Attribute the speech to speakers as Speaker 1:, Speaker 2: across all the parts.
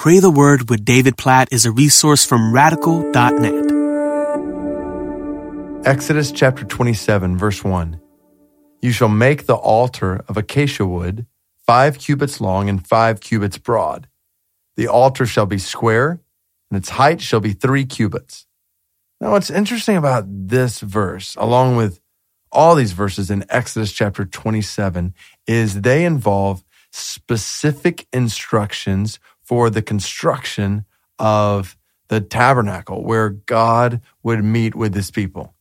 Speaker 1: Pray the Word with David Platt is a resource from radical.net.
Speaker 2: Exodus chapter 27, verse 1. You shall make the altar of acacia wood, five cubits long and five cubits broad. The altar shall be square, and its height shall be three cubits. Now, what's interesting about this verse, along with all these verses in Exodus chapter 27, is they involve specific instructions for the construction of the tabernacle where God would meet with his people.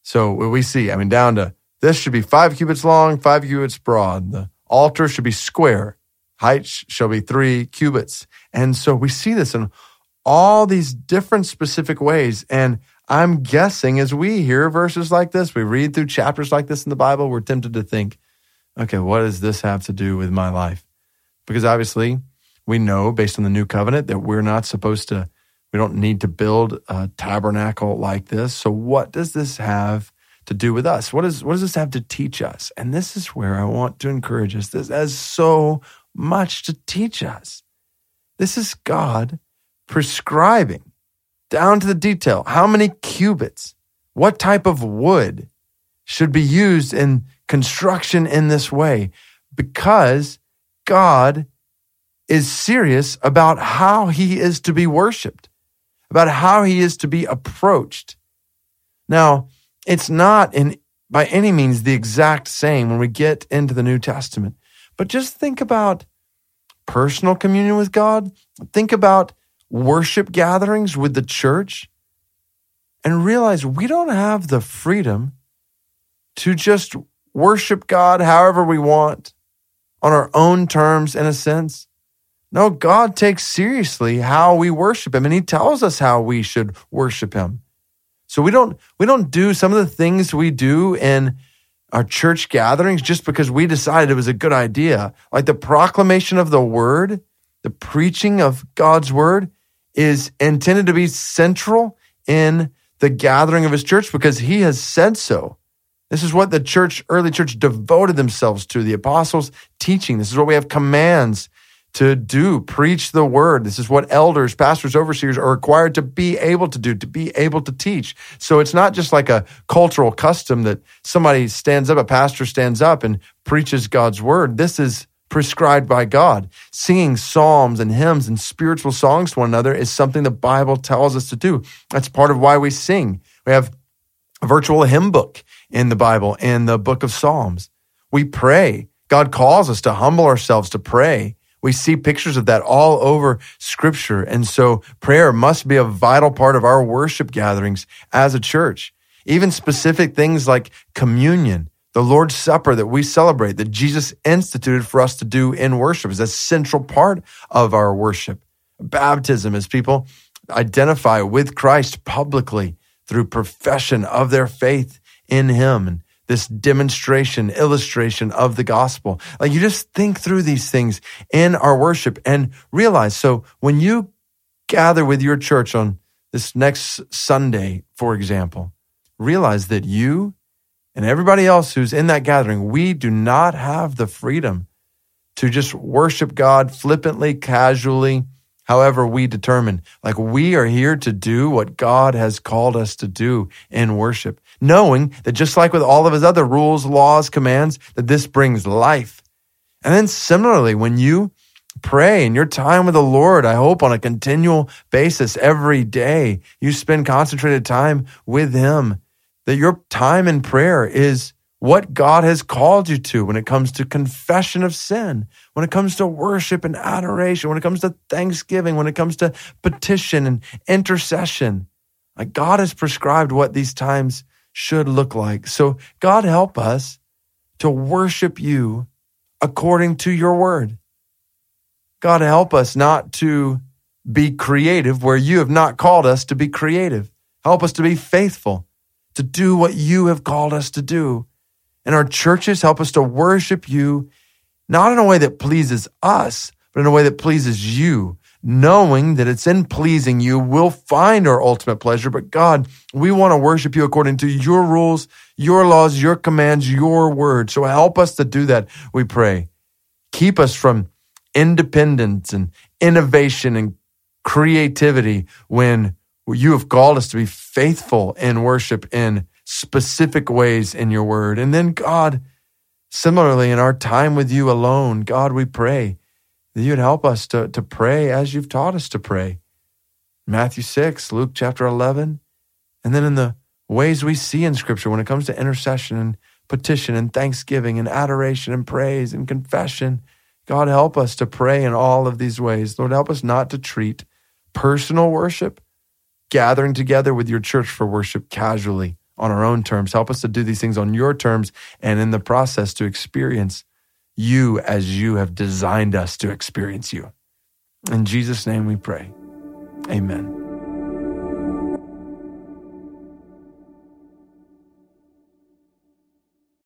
Speaker 2: So we see, I mean, down to this should be five cubits long, five cubits broad. The altar should be square. Height shall be three cubits. And so we see this in all these different specific ways. And I'm guessing as we hear verses like this, we read through chapters like this in the Bible, we're tempted to think, okay, what does this have to do with my life? Because obviously, we know based on the new covenant that we're not supposed to, we don't need to build a tabernacle like this. So, what does this have to do with us? What, is, what does this have to teach us? And this is where I want to encourage us. This has so much to teach us. This is God prescribing down to the detail how many cubits, what type of wood should be used in construction in this way, because God is serious about how he is to be worshiped, about how he is to be approached. Now, it's not in by any means the exact same when we get into the New Testament, but just think about personal communion with God. Think about worship gatherings with the church and realize we don't have the freedom to just worship God however we want on our own terms in a sense. No, God takes seriously how we worship him and he tells us how we should worship him. So we don't we don't do some of the things we do in our church gatherings just because we decided it was a good idea. Like the proclamation of the word, the preaching of God's word is intended to be central in the gathering of his church because he has said so. This is what the church, early church devoted themselves to, the apostles' teaching. This is what we have commands to do preach the word. This is what elders, pastors, overseers are required to be able to do, to be able to teach. So it's not just like a cultural custom that somebody stands up, a pastor stands up and preaches God's word. This is prescribed by God. Singing psalms and hymns and spiritual songs to one another is something the Bible tells us to do. That's part of why we sing. We have a virtual hymn book in the Bible in the book of Psalms. We pray. God calls us to humble ourselves to pray we see pictures of that all over scripture. And so prayer must be a vital part of our worship gatherings as a church. Even specific things like communion, the Lord's Supper that we celebrate, that Jesus instituted for us to do in worship is a central part of our worship. Baptism as people identify with Christ publicly through profession of their faith in him. And this demonstration, illustration of the gospel. Like you just think through these things in our worship and realize. So when you gather with your church on this next Sunday, for example, realize that you and everybody else who's in that gathering, we do not have the freedom to just worship God flippantly, casually, however we determine. Like we are here to do what God has called us to do in worship, knowing that just like with all of his other rules, laws, commands, that this brings life. And then similarly, when you pray in your time with the Lord, I hope on a continual basis every day, you spend concentrated time with him, that your time in prayer is what God has called you to when it comes to confession of sin, when it comes to worship and adoration, when it comes to thanksgiving, when it comes to petition and intercession. Like God has prescribed what these times should look like. So God help us to worship you according to your word. God help us not to be creative where you have not called us to be creative. Help us to be faithful, to do what you have called us to do and our churches help us to worship you, not in a way that pleases us, but in a way that pleases you, knowing that it's in pleasing you, we'll find our ultimate pleasure. But God, we want to worship you according to your rules, your laws, your commands, your word. So help us to do that, we pray. Keep us from independence and innovation and creativity when you have called us to be faithful in worship in specific ways in your word. And then, God, similarly, in our time with you alone, God, we pray that you'd help us to, to pray as you've taught us to pray. Matthew 6, Luke chapter 11, and then in the ways we see in Scripture when it comes to intercession and petition and thanksgiving and adoration and praise and confession. God, help us to pray in all of these ways. Lord, help us not to treat personal worship, gathering together with your church for worship casually on our own terms. Help us to do these things on your terms and in the process to experience you as you have designed us to experience you. In Jesus' name we pray. Amen.